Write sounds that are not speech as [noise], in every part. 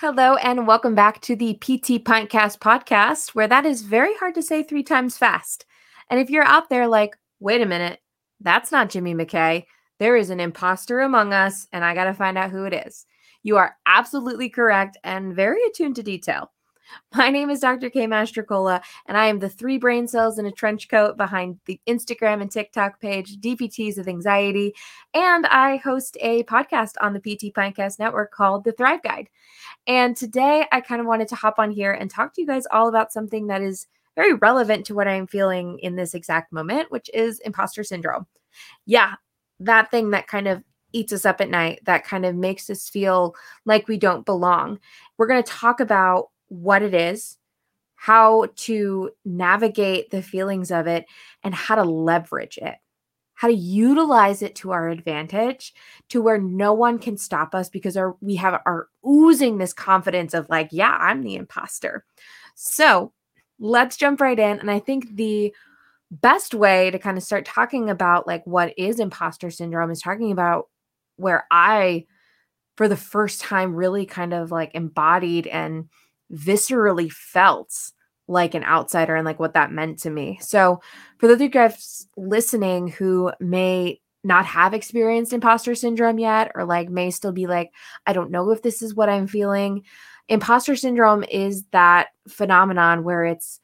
Hello, and welcome back to the PT Pintcast podcast, where that is very hard to say three times fast. And if you're out there like, wait a minute, that's not Jimmy McKay, there is an imposter among us, and I got to find out who it is. You are absolutely correct and very attuned to detail. [laughs] My name is Dr. Kay Mastrocola, and I am the three brain cells in a trench coat behind the Instagram and TikTok page DPTs with Anxiety. And I host a podcast on the PT Podcast Network called The Thrive Guide. And today I kind of wanted to hop on here and talk to you guys all about something that is very relevant to what I'm feeling in this exact moment, which is imposter syndrome. Yeah, that thing that kind of eats us up at night, that kind of makes us feel like we don't belong. We're going to talk about what it is, how to navigate the feelings of it, and how to leverage it, how to utilize it to our advantage to where no one can stop us because our, we have are oozing this confidence of like, yeah, I'm the imposter. So let's jump right in. And I think the best way to kind of start talking about like what is imposter syndrome is talking about where I, for the first time, really kind of like embodied and viscerally felt like an outsider and like what that meant to me. So, for those of you guys listening who may not have experienced imposter syndrome yet, or like may still be like, I don't know if this is what I'm feeling. Imposter syndrome is that phenomenon where it's,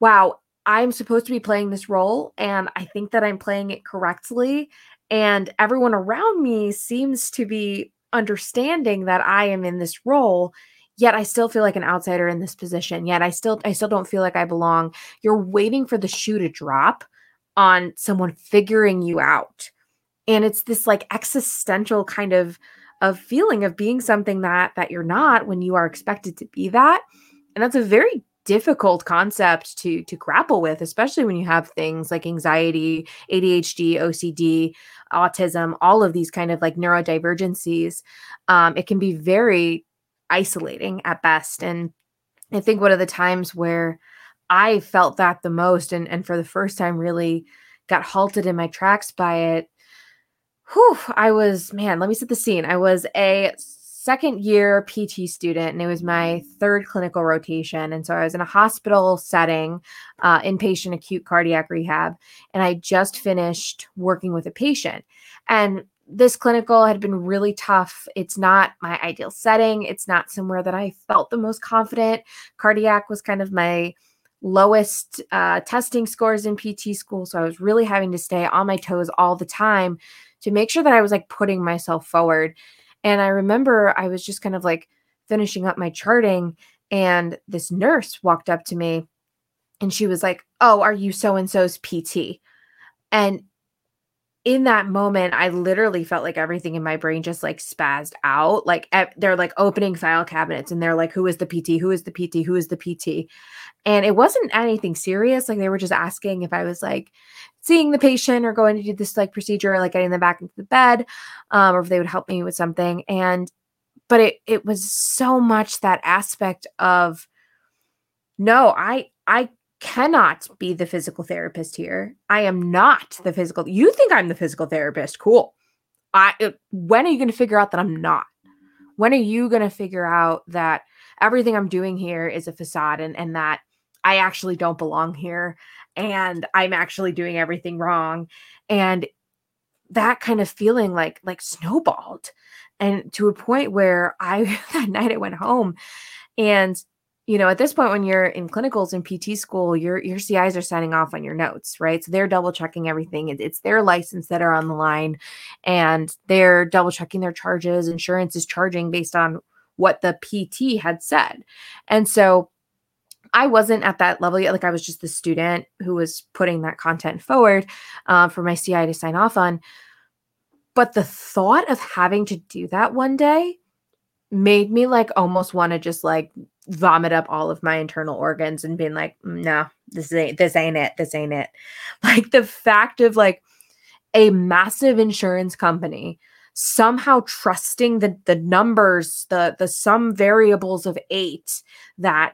wow, I'm supposed to be playing this role and I think that I'm playing it correctly. And everyone around me seems to be understanding that I am in this role yet I still feel like an outsider in this position. Yet I still I still don't feel like I belong. You're waiting for the shoe to drop on someone figuring you out. And it's this like existential kind of of feeling of being something that that you're not when you are expected to be that. And that's a very difficult concept to to grapple with especially when you have things like anxiety adhd ocd autism all of these kind of like neurodivergencies um, it can be very isolating at best. And I think one of the times where I felt that the most and, and for the first time really got halted in my tracks by it. Whew, I was, man, let me set the scene. I was a second year PT student and it was my third clinical rotation. And so I was in a hospital setting, uh, inpatient acute cardiac rehab, and I just finished working with a patient. And this clinical had been really tough. It's not my ideal setting. It's not somewhere that I felt the most confident. Cardiac was kind of my lowest uh, testing scores in PT school. So I was really having to stay on my toes all the time to make sure that I was like putting myself forward. And I remember I was just kind of like finishing up my charting, and this nurse walked up to me and she was like, Oh, are you so and so's PT? And in that moment, I literally felt like everything in my brain just like spazzed out. Like they're like opening file cabinets and they're like, who is the PT? Who is the PT? Who is the PT? And it wasn't anything serious. Like they were just asking if I was like seeing the patient or going to do this like procedure, or like getting them back into the bed, um, or if they would help me with something. And but it it was so much that aspect of no, I I cannot be the physical therapist here. I am not the physical. You think I'm the physical therapist? Cool. I uh, when are you going to figure out that I'm not? When are you going to figure out that everything I'm doing here is a facade and and that I actually don't belong here and I'm actually doing everything wrong and that kind of feeling like like snowballed and to a point where I [laughs] that night I went home and you know, at this point when you're in clinicals in PT school, your your CIs are signing off on your notes, right? So they're double checking everything. It's their license that are on the line, and they're double checking their charges. Insurance is charging based on what the PT had said, and so I wasn't at that level yet. Like I was just the student who was putting that content forward uh, for my CI to sign off on. But the thought of having to do that one day made me like almost want to just like vomit up all of my internal organs and being like, mm, no, this ain't this ain't it. This ain't it. [laughs] Like the fact of like a massive insurance company somehow trusting the the numbers, the the sum variables of eight that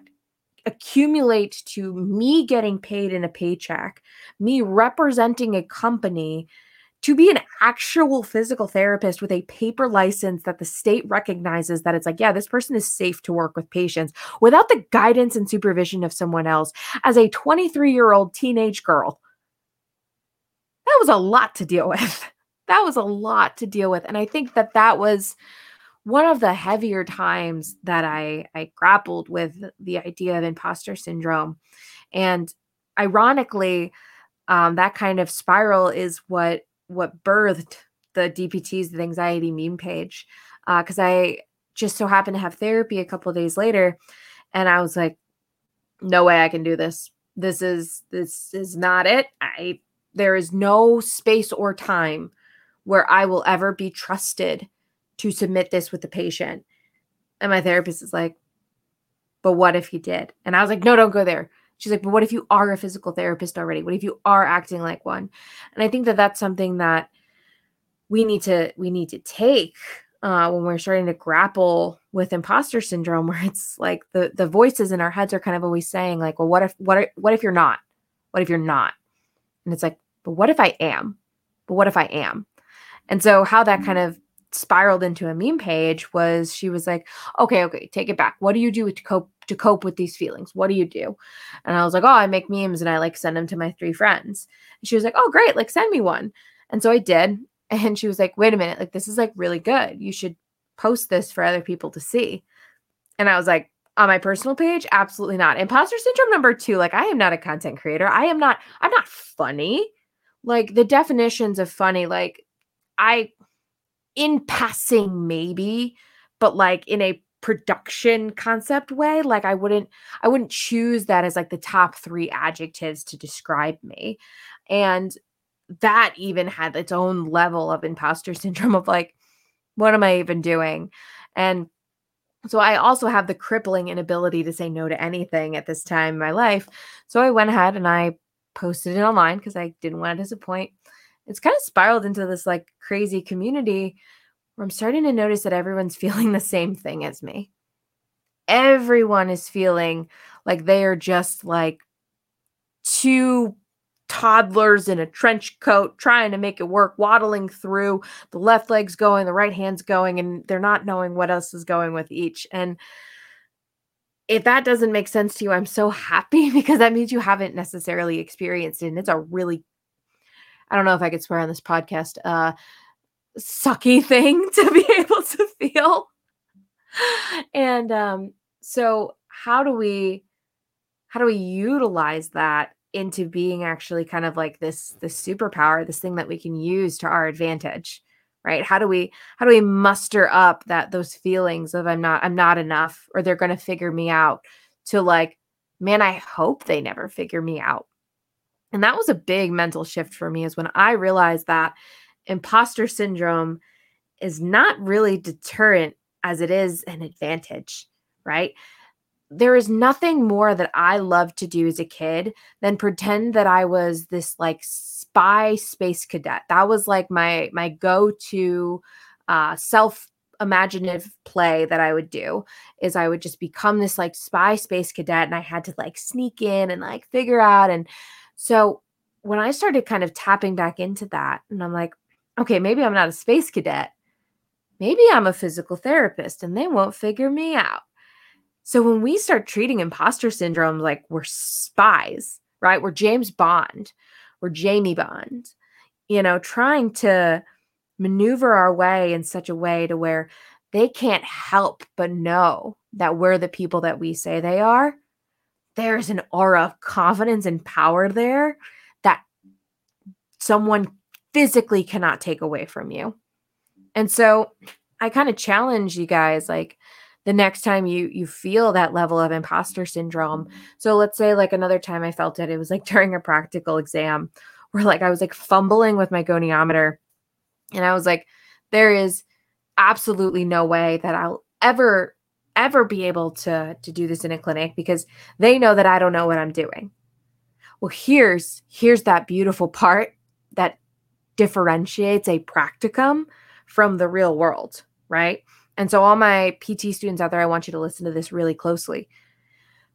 accumulate to me getting paid in a paycheck, me representing a company to be an actual physical therapist with a paper license that the state recognizes that it's like, yeah, this person is safe to work with patients without the guidance and supervision of someone else as a 23 year old teenage girl. That was a lot to deal with. [laughs] That was a lot to deal with. And I think that that was one of the heavier times that I, I grappled with the idea of imposter syndrome. And ironically, um, that kind of spiral is what what birthed the DPTs, the anxiety meme page, because uh, I just so happened to have therapy a couple days later, and I was like, "No way I can do this. This is this is not it. I there is no space or time where I will ever be trusted to submit this with the patient." And my therapist is like, "But what if he did?" And I was like, "No, don't go there." She's like, but what if you are a physical therapist already? What if you are acting like one? And I think that that's something that we need to we need to take uh, when we're starting to grapple with imposter syndrome, [laughs] where it's like the the voices in our heads are kind of always saying like, well, what if what what if you're not? What if you're not? And it's like, but what if I am? But what if I am? And so how that kind of spiraled into a meme page was she was like, okay, okay, take it back. What do you do to cope to cope with these feelings? What do you do? And I was like, oh, I make memes and I like send them to my three friends. And she was like, oh, great, like send me one. And so I did. [laughs] And she was like, wait a minute, like this is like really good. You should post this for other people to see. And I was like, on my personal page, absolutely not. Imposter syndrome number two, like I am not a content creator. I am not, I'm not funny. Like the definitions of funny, like I in passing maybe but like in a production concept way like i wouldn't i wouldn't choose that as like the top 3 adjectives to describe me. And that even had its own level of imposter [laughs] syndrome of like what am i even doing? And so i also have the crippling inability to say no to anything at this time in my life. So i went ahead and i posted it online because i didn't want to disappoint. It's kind of spiraled into this like crazy community where I'm starting to notice that everyone's [laughs] feeling the same thing as me. Everyone is feeling like they are just like two toddlers in a trench coat trying to make it work, waddling through. The left leg's going, the right hand's going, and they're not knowing what else is going with each. And if that doesn't make sense to you, I'm so happy [laughs] because that means you haven't necessarily experienced it. And it's a really I don't know if I could swear on this podcast, uh, sucky thing [laughs] to be able to feel. And um, so how do we how do we utilize that into being actually kind of like this this superpower, this thing that we can use to our advantage? Right? How do we how do we muster up that those feelings of I'm not I'm not enough or they're going to figure me out to like man, I hope they never figure me out and that was a big mental shift for me is when I realized that imposter syndrome is not really deterrent as it is an advantage, right? There is nothing more that I loved to do as a kid than pretend that I was this like spy space cadet. That was like my my go-to uh self imaginative play that I would do is I would just become this like spy space cadet and I had to like sneak in and like figure out and so when I started kind of tapping back into that, and I'm like, okay, maybe I'm not a space cadet. Maybe I'm a physical therapist and they won't figure me out. So when we start treating imposter syndrome like we're spies, right? We're James Bond, we're Jamie Bond, you know, trying to maneuver our way in such a way to where they can't help but know that we're the people that we say they are there's an aura of confidence and power there that someone physically cannot take away from you. And so I kind of challenge you guys like the next time you you feel that level of imposter syndrome. So let's say like another time I felt it it was like [laughs] during a practical exam where like I was like fumbling with my goniometer and I was like there is absolutely no way that I'll ever ever be able to to do this in a clinic because they know that I don't know what I'm doing. Well, here's here's that beautiful [laughs] part differentiates a practicum from the real world, right? And so all my PT students out there, I want you to listen to this really closely.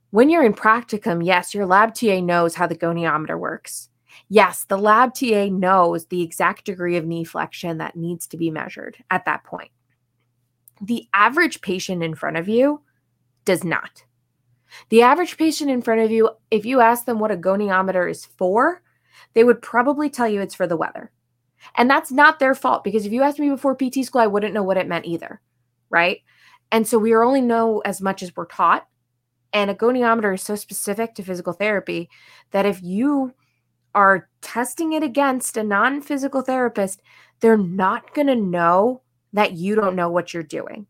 When you're in practicum, yes, your lab TA knows how the goniometer works. yes, the lab TA knows the exact degree of knee flexion that needs to be measured at that point. The average patient in front of you does not. The average patient in front of you, if you ask them what a goniometer is for, they would probably tell you it's for the weather. And that's not their fault because if you asked me before PT school, I wouldn't know what it meant either. Right. And so we only know as much as we're taught. And a goniometer is so specific to physical therapy that if you are testing it against a non physical therapist, they're not going to know that you don't know what you're doing.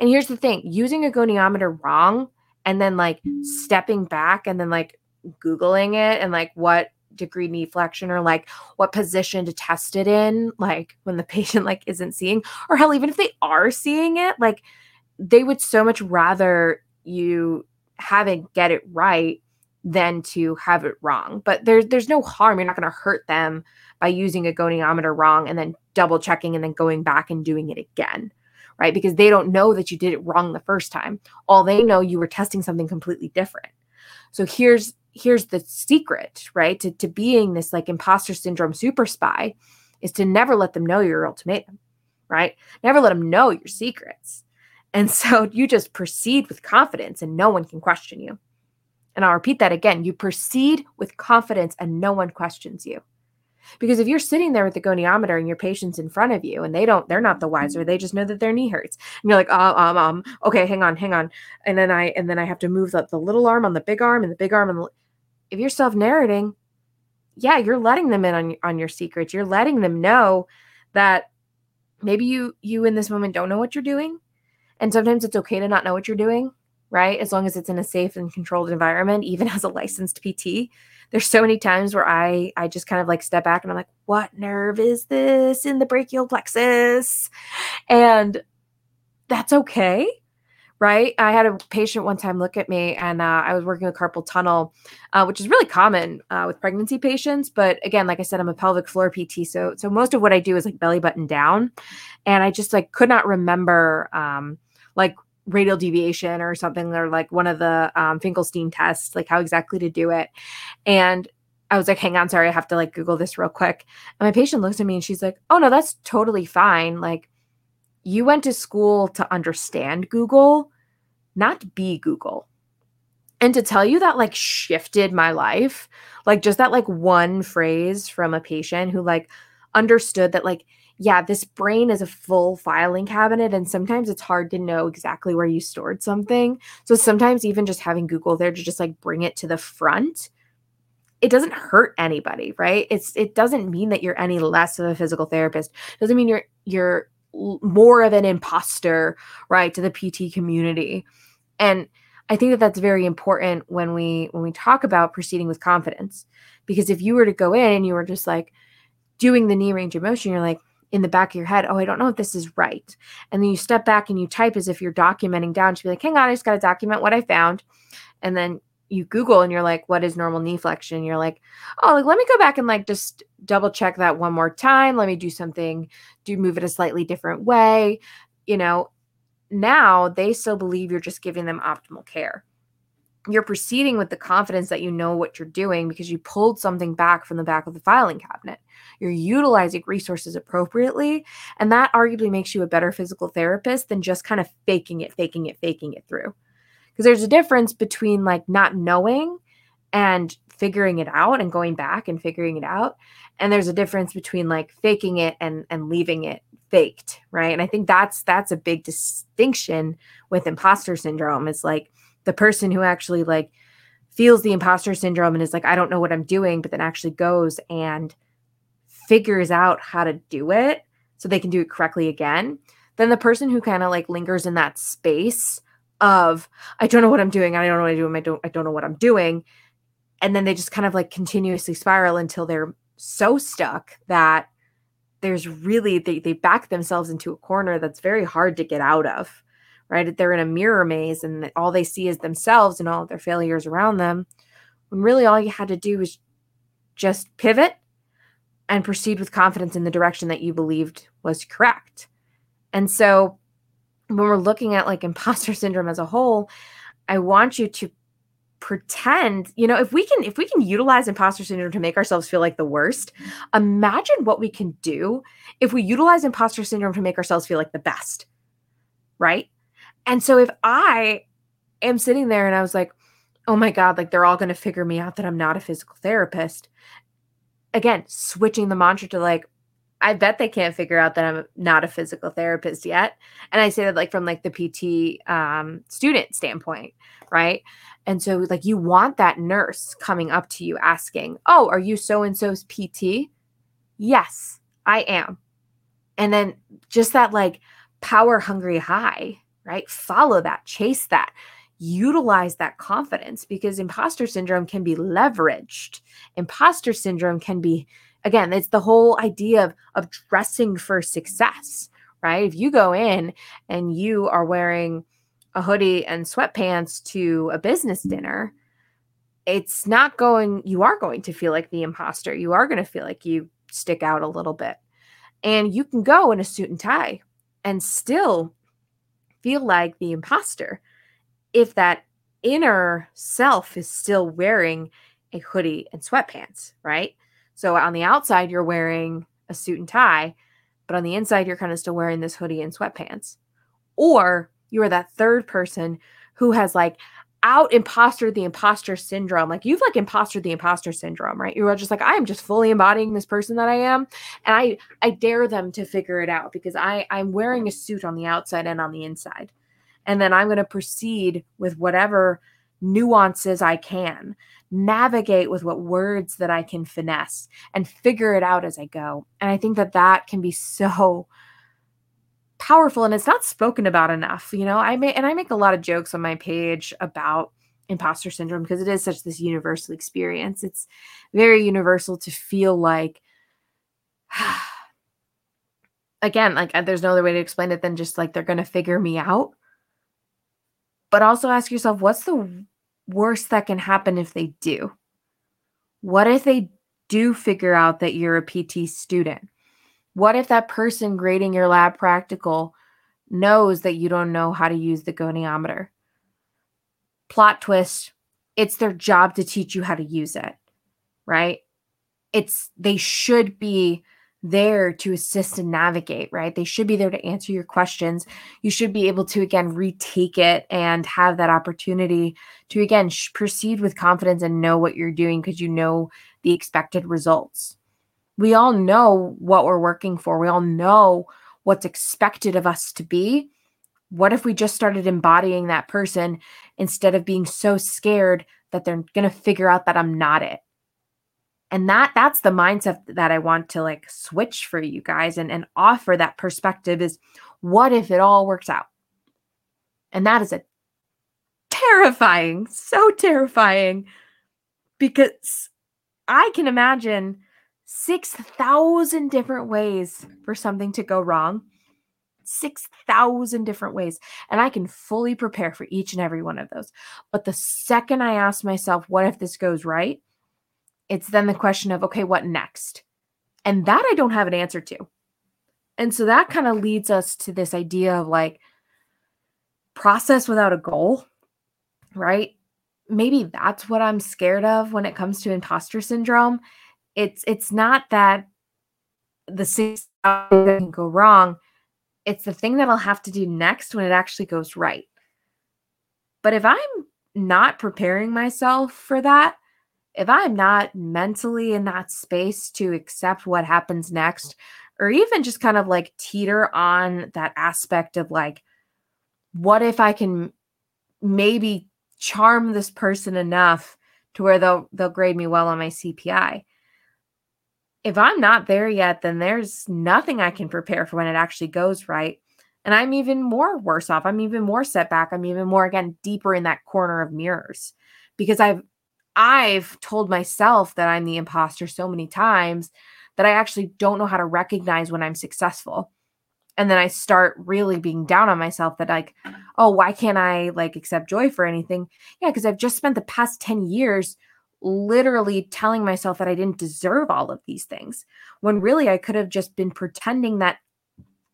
And here's the thing using a goniometer wrong and then like stepping back and then like Googling it and like what degree knee flexion or like what position to test it in, like when the [laughs] patient like isn't seeing, or hell, even if they are seeing it, like they would so much rather you have it get it right than to have it wrong. But there's there's no harm. You're not going to hurt them by using a goniometer wrong and then double checking and then going back and doing it again. Right? Because they don't know that you did it wrong the first time. All they know you were testing something completely different. So here's here's the secret, right? To, to being this like imposter syndrome super spy is to never let them know your ultimatum, right? Never let them know your secrets. And so [laughs] you just proceed with confidence and no one can question you. And I'll repeat that again you proceed with confidence and no one questions you. Because if you're sitting there with the goniometer and your patient's in front of you and they don't, they're not the wiser, they just know that their knee hurts. And you're like, oh, um, um, okay, hang on, hang on. And then I, and then I have to move the, the little arm on the big arm and the big arm. And the, if you're self narrating, yeah, you're letting them in on, on your secrets. You're letting them know that maybe you, you in this moment don't know what you're doing. And sometimes it's okay to not know what you're doing right? As long as it's in a safe and controlled environment, even [laughs] as a licensed PT. There's so many times where I I just kind of like step back and I'm like, what nerve is this in the brachial plexus? And that's okay. Right. I had a patient one time look at me and uh, I was working with carpal tunnel, uh, which is really common uh, with pregnancy patients. But again, like I said, I'm a pelvic floor PT. So, so most of what I do is like belly button down. And I just like could not remember um, like radial deviation or something or like one of the um, Finkelstein tests, like how exactly to do it. And I was like, hang on, sorry, I have to like Google this real quick. And my patient looks at me and she's like, oh no, that's totally fine. Like you went to school to understand Google, not be Google. And to tell you that like shifted my life, like just that like one phrase from a patient who like understood that like yeah, this brain is a full filing cabinet, and sometimes it's hard to know exactly where you stored something. So sometimes even just having Google there to just like bring it to the front, it doesn't hurt anybody, right? It's it doesn't mean that you're any less of a physical therapist. It doesn't mean you're you're more of an imposter, right, to the PT community. And I think that that's very important when we when we talk about proceeding with confidence, because if you were to go in and you were just like doing the knee range of motion, you're like, in the back of your head, oh, I don't know if this is right. And then you step back and you type as if you're documenting down to be like, hang on, I just got to document what I found. And then you Google and you're like, what is normal knee flexion? You're like, oh, like, let me go back and like just double check that one more time. Let me do something, do move it a slightly different way. You know, now they still believe you're just giving them optimal care you're proceeding with the confidence that you know what you're doing because you pulled something back from the back of the filing cabinet. You're utilizing resources appropriately. And that arguably makes you a better physical therapist than just kind of faking it, faking it, faking it through. Because there's a difference between like not knowing and figuring it out and going back and figuring it out. And there's a difference between like faking it and and leaving it faked, right? And I think that's that's a big distinction with imposter syndrome. Is like the person who actually like feels the imposter syndrome and is like, I don't know what I'm doing, but then actually goes and figures out how to do it so they can do it correctly again, then the person who kind of like lingers in that space of I don't know what I'm doing, I don't know what I'm doing, I don't I don't know what I'm doing, and then they just kind of like continuously spiral until they're so stuck that there's really they they back themselves into a corner that's very hard to get out of right? They're in a mirror maze and all they see is themselves and all their failures around them. When really all you had to do was just pivot and proceed with confidence in the direction that you believed was correct. And so when we're looking at like [laughs] imposter syndrome as a whole, I want you to pretend you know if we can if we can utilize imposter syndrome to make ourselves feel like the worst imagine what we can do if we utilize imposter syndrome to make ourselves feel like the best right? And so if i am sitting there and i was like oh my god like they're all going to figure me out that i'm not a physical therapist again switching the mantra to like I bet they can't figure out that I'm not a physical therapist yet. And I say that like from like the PT um, student standpoint, right? And so like you want that nurse coming up to you asking, "Oh, are you so and so's PT?" Yes, I am. And then just that like power hungry high, right? Follow that, chase that utilize that confidence because imposter syndrome can be leveraged. Imposter syndrome can be again, it's the whole idea of, of dressing for success, right? If you go in and you are wearing a hoodie and sweatpants to a business dinner, it's not going, you are going to feel like the imposter. You are going to feel like you stick out a little bit. And you can go in a suit and tie and still feel like the imposter if that inner self is still wearing a hoodie and sweatpants, right? So on the outside, you're wearing a suit and tie, but on the inside, you're kind of still wearing this hoodie and sweatpants. Or you are that third person who has like out imposter the imposter syndrome. Like you've like imposter the imposter syndrome, right? You are just like, I am just fully embodying this person that I am. And I I dare them to figure it out because I I'm wearing a suit on the outside and on the inside. And then I'm going to proceed with whatever nuances I can, navigate with what words that I can finesse and figure it out as I go. And I think that that can be so powerful and it's not spoken about enough. You know, I may, and I make a lot of jokes on my page about imposter syndrome because it is such this universal experience. It's very universal to feel like, [sighs] again, like uh, there's no other way to explain it than just like they're going to figure me out. But also ask yourself, what's the worst that can happen if they do? What if they do figure out that you're a PT student? What if that person grading your lab practical knows that you don't know how to use the goniometer? Plot twist it's their job to teach you how to use it, right? It's they should be there to assist and navigate, right? They should be there to answer your questions. You should be able to, again, retake it and have that opportunity to, again, sh- proceed with confidence and know what you're doing because you know the expected results. We all know what we're working for, we all know what's expected of us to be. What if we just started embodying that person instead of being so scared that they're going to figure out that I'm not it? And that that's the mindset that i want to like switch for you guys and and offer that perspective is what if it all works out and that is a terrifying so terrifying because i can imagine 6000 different ways for something to go wrong 6,000 different ways. And I can fully prepare for each and every one of those. But the second I ask myself, what if this goes right? It's then the question of, okay, what next? And that I don't have an answer to. And so that kind of leads us to this idea of like process without a goal, right? Maybe that's what I'm scared of when it comes to imposter syndrome. It's it's not that the six can go wrong. It's the thing that I'll have to do next when it actually goes right. But if I'm not preparing myself for that, if I'm not mentally in that space to accept what happens next, or even just kind of like teeter on that aspect of like, what if I can maybe charm this person enough to where they'll they'll grade me well on my CPI. If I'm not there yet, then there's nothing I can prepare for when it actually goes right. And I'm even more worse off. I'm even more set back. I'm even more again deeper in that corner of mirrors because I've I've told myself that I'm the imposter so many times that I actually don't know how to recognize when I'm successful. And then I start really being down on myself that, like, oh, why can't I like accept joy for anything? Yeah, because I've just spent the past 10 years literally telling myself that I didn't deserve all of these things when really I could have just been pretending that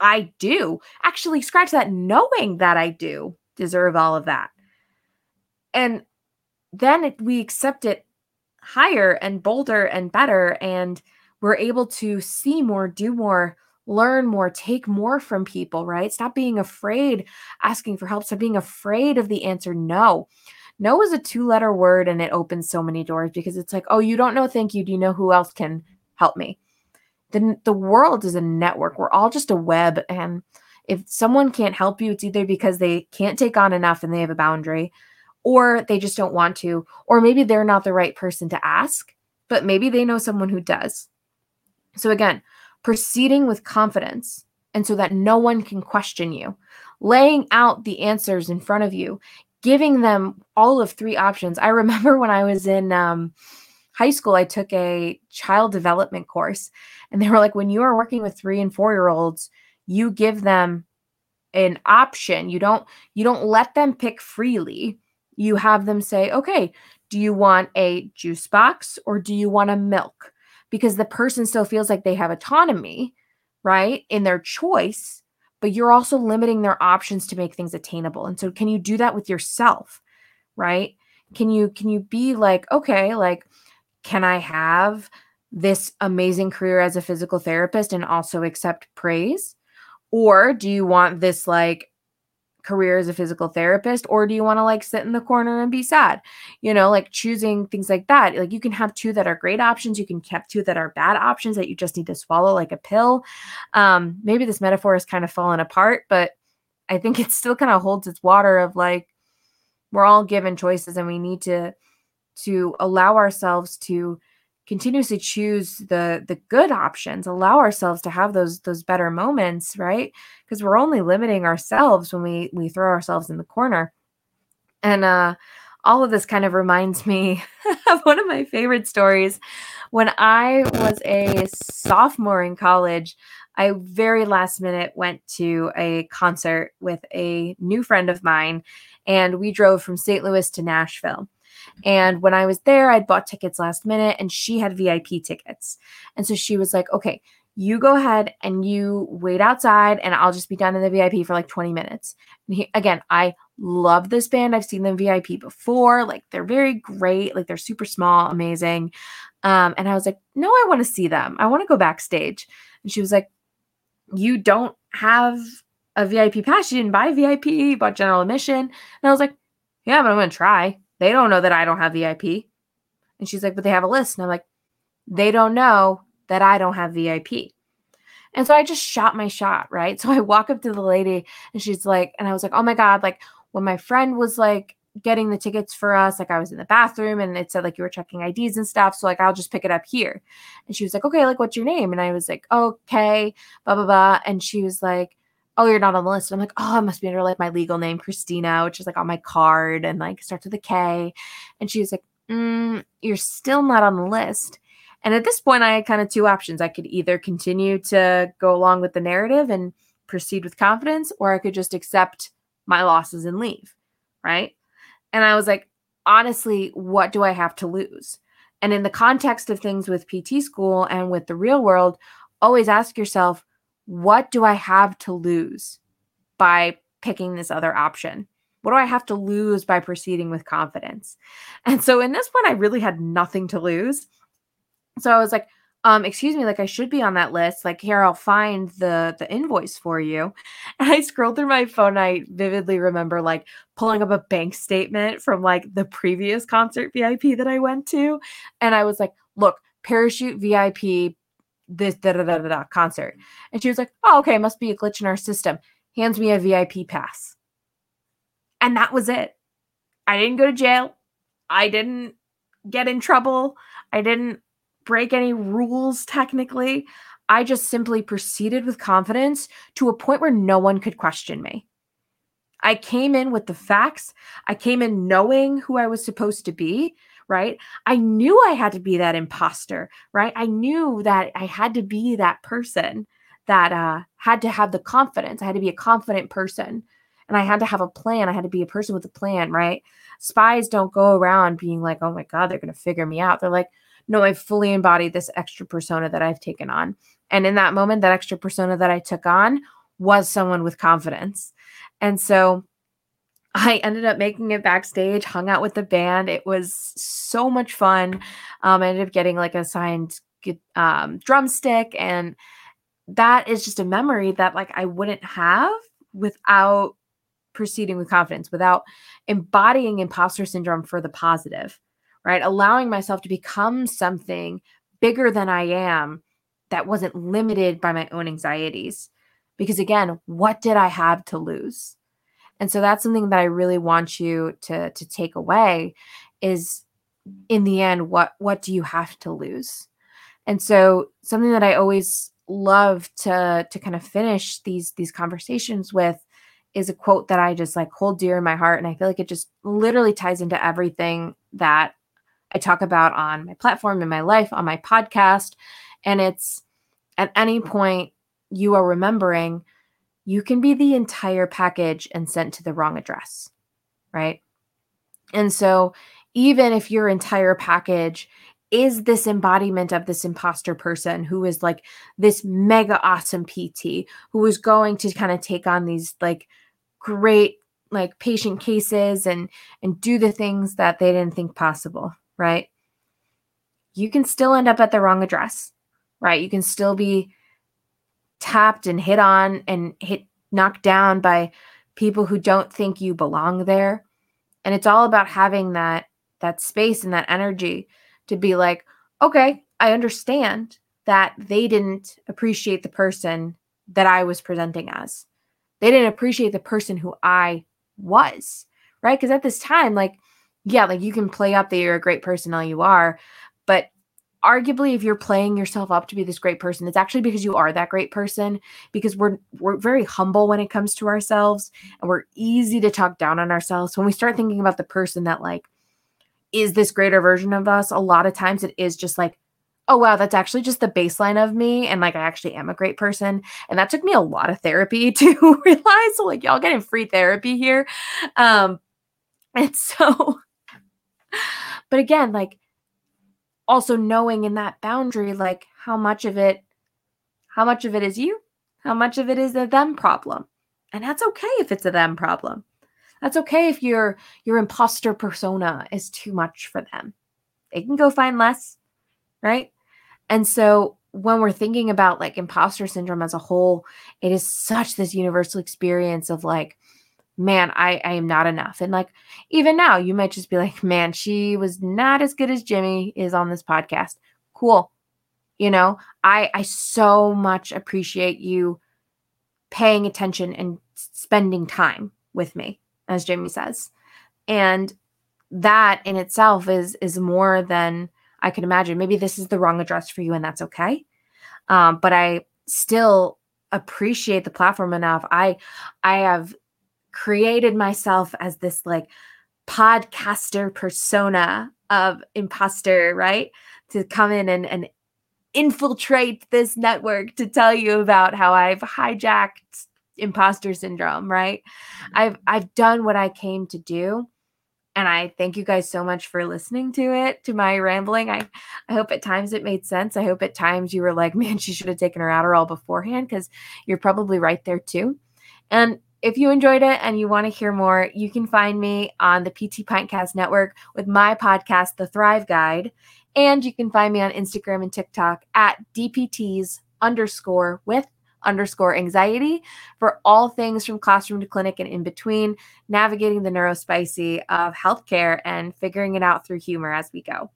I do. Actually, scratch that, knowing that I do deserve all of that. And then it, we accept it higher and bolder and better and we're able to see more do more learn more take more from people right? Stop being afraid asking for help. Stop being afraid of the answer no. No is a two letter word and it opens so many doors because it's like oh you don't know thank you. Do you know who else can help me? Then the world is a network. We're all just a web and if someone can't help you it's either because they can't take on enough and they have a boundary or they just don't want to, or maybe they're not the right person to ask, but maybe they know someone who does. So, again, proceeding with confidence and so that no one can question you, laying out the answers in front of you, giving them all of three options. I [laughs] remember when I was in um, high school, I took a child development course, and they were like, when you are working with three and four year olds, you give them an option you don't you don't let them pick freely you have them say, okay, do you want a juice box or do you want a milk? Because the person still feels like they have autonomy, right, in their choice, but you're also limiting their options to make things attainable. And so, can you do that with yourself, right? Can you can you be like, okay, like, can I have this amazing career as a physical therapist and also accept praise? Or do you want this like career as a physical therapist or do you want to like sit in the corner and be sad? You know like choosing things like that like you can have two that are great options you can have two that are bad options that you just need to swallow like a pill. Um maybe this metaphor is kind of falling apart but i think it still kind of holds its water of like we're all given choices and we need to to allow ourselves to continuously choose the the good options allow ourselves to have those those better moments right? Because we're only limiting ourselves when we we throw ourselves in the corner. And uh all of this kind of reminds me [laughs] of one of my favorite stories. When i was a sophomore in college i very last minute went to a concert with a new friend of mine and we drove from st louis to nashville and when I was there, I'd bought tickets last minute and she had VIP tickets. And so she was like, okay, you go ahead and you wait outside and I'll just be done in the VIP for like 20 minutes. He, again, I love this band. I've seen them VIP before. Like they're very great. Like they're super small, amazing. Um, and I was like, no, I want to see them. I want to go backstage. And she was like, you don't have a VIP pass. You didn't buy VIP, you bought general admission. And I was like, yeah, but I'm going to try. They don't know that I don't have VIP. And she's like, but they have a list. And I'm like, they don't know that I don't have VIP. And so I just shot my shot, right? [laughs] So I walk up to the lady and she's like, and I was like, oh my God, like when my friend was like getting the tickets for us, like I was in the bathroom and it said like you were checking IDs and stuff. So like I'll just pick it up here. And she was like, okay, like what's your name? And I was like, okay, blah, blah, blah. And she was like, oh, you're not on the list. And I'm like, oh, it must be under like my legal name, Christina, which is like on my card and like starts with a K. And she was like, mm, you're still not on the list. And at this point, I had kind of two options. I could either continue to go along with the narrative and proceed with confidence, or I could just accept my losses and leave. Right. And I was like, honestly, what do I have to lose? And in the context of things with PT school and with the real world, always ask yourself, what do I have to lose by picking this other option? What do I have to lose by proceeding with confidence? And so in this one, I really had nothing to lose. So I was like, um, excuse me, like I should be on that list. Like here, I'll find the the invoice for you. [laughs] And I scrolled through my phone. I vividly remember like pulling up a bank statement from like the previous concert VIP that I went to, and I was like, look, parachute VIP this da da da da, concert. And she was like, oh, okay, must be a glitch in our system. Hands me a VIP pass. And that was it. I didn't go to jail. I didn't get in trouble. I didn't break any rules technically. I just simply proceeded with confidence to a point where no one could question me. I came in with the facts. I came in knowing who I was supposed to be right? I knew I had to be that imposter, right? I knew that I had to be that person that uh, had to have the confidence. I had to be a confident person and I had to have a plan. I had to be a person with a plan, right? Spies don't go around being like, oh my God, they're going to figure me out. They're like, no, I fully embodied this extra persona that I've taken on. And in that moment, that extra persona that I took on was someone with confidence. And so I ended up making it backstage, hung out with the band. It was so much fun. Um, I ended up getting like a signed um, drumstick, and that is just a memory that like I wouldn't have without proceeding with confidence, without embodying imposter syndrome for the positive, right? Allowing myself to become something bigger than I am that wasn't limited by my own anxieties. Because again, what did I have to lose? And so that's something that I really want you to to take away is in the end what what do you have to lose? And so something that I always love to to kind of finish these these conversations with is a quote that I just like hold dear in my heart and I feel like it just literally ties into everything that I talk about on my platform in my life on my podcast and it's at any point you are remembering you can be the entire package and sent to the wrong address, right? And so, even if your entire package is this embodiment of this imposter person who is like this mega awesome PT who is going to kind of take on these like great like patient cases and and do the things that they didn't think possible, right? You can still end up at the wrong address, right? You can still be tapped and hit on and hit knocked down by people who don't think you belong there. And it's all about having that that space and that energy to be like okay i understand that they didn't appreciate the person that i was presenting as. They didn't appreciate the person who i was right? Because at this time like yeah like you can play up that you're a great person all you are but arguably if you're playing yourself up to be this great person it's actually because you are that great person because we're we're very humble when it comes to ourselves and we're easy to talk down on ourselves. When we start thinking about the person that like is this greater version of us a lot of times it is just like oh wow that's actually just the baseline of me and like i actually am a great person. And that took me a lot of therapy [laughs] to realize so like y'all getting free therapy here. Um and so [laughs] but again like also knowing in that boundary like how much of it how much of it is you how much of it is a them problem. And that's okay if it's a them problem. That's okay if your your imposter persona is too much for them. They can go find less right? And so when we're thinking about like imposter syndrome as a whole it is such this universal experience of like man, I, I am not enough. And like, even now, you might just be like, man, she was not as good as Jimmy is on this podcast. Cool. You know, I, I so much appreciate you paying attention and spending time with me, as Jimmy says. And that in itself is is more than I could imagine. Maybe this is the wrong address for you, and that's okay. Um, but I still appreciate the platform enough. I I have created myself as this like podcaster persona of imposter, right? To come in and, and infiltrate this network to tell you about how I've hijacked imposter syndrome, right? Mm-hmm. I've I've done what I came to do. And I thank you guys so much for listening to it, to my rambling. I, I hope at times it made sense. I hope at times you were like, man, she should have taken her Adderall beforehand, because you're probably right there too. And if you enjoyed it and you want to hear more, you can find me on the PT Pintcast Network with my podcast, The Thrive Guide. And you can find me on Instagram and TikTok at DPTs underscore with underscore anxiety for all things from classroom to clinic and in between, navigating the neurospicy of healthcare and figuring it out through humor as we go.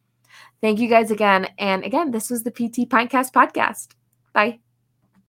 Thank you guys again. And again, this was the PT Pintcast podcast. Bye.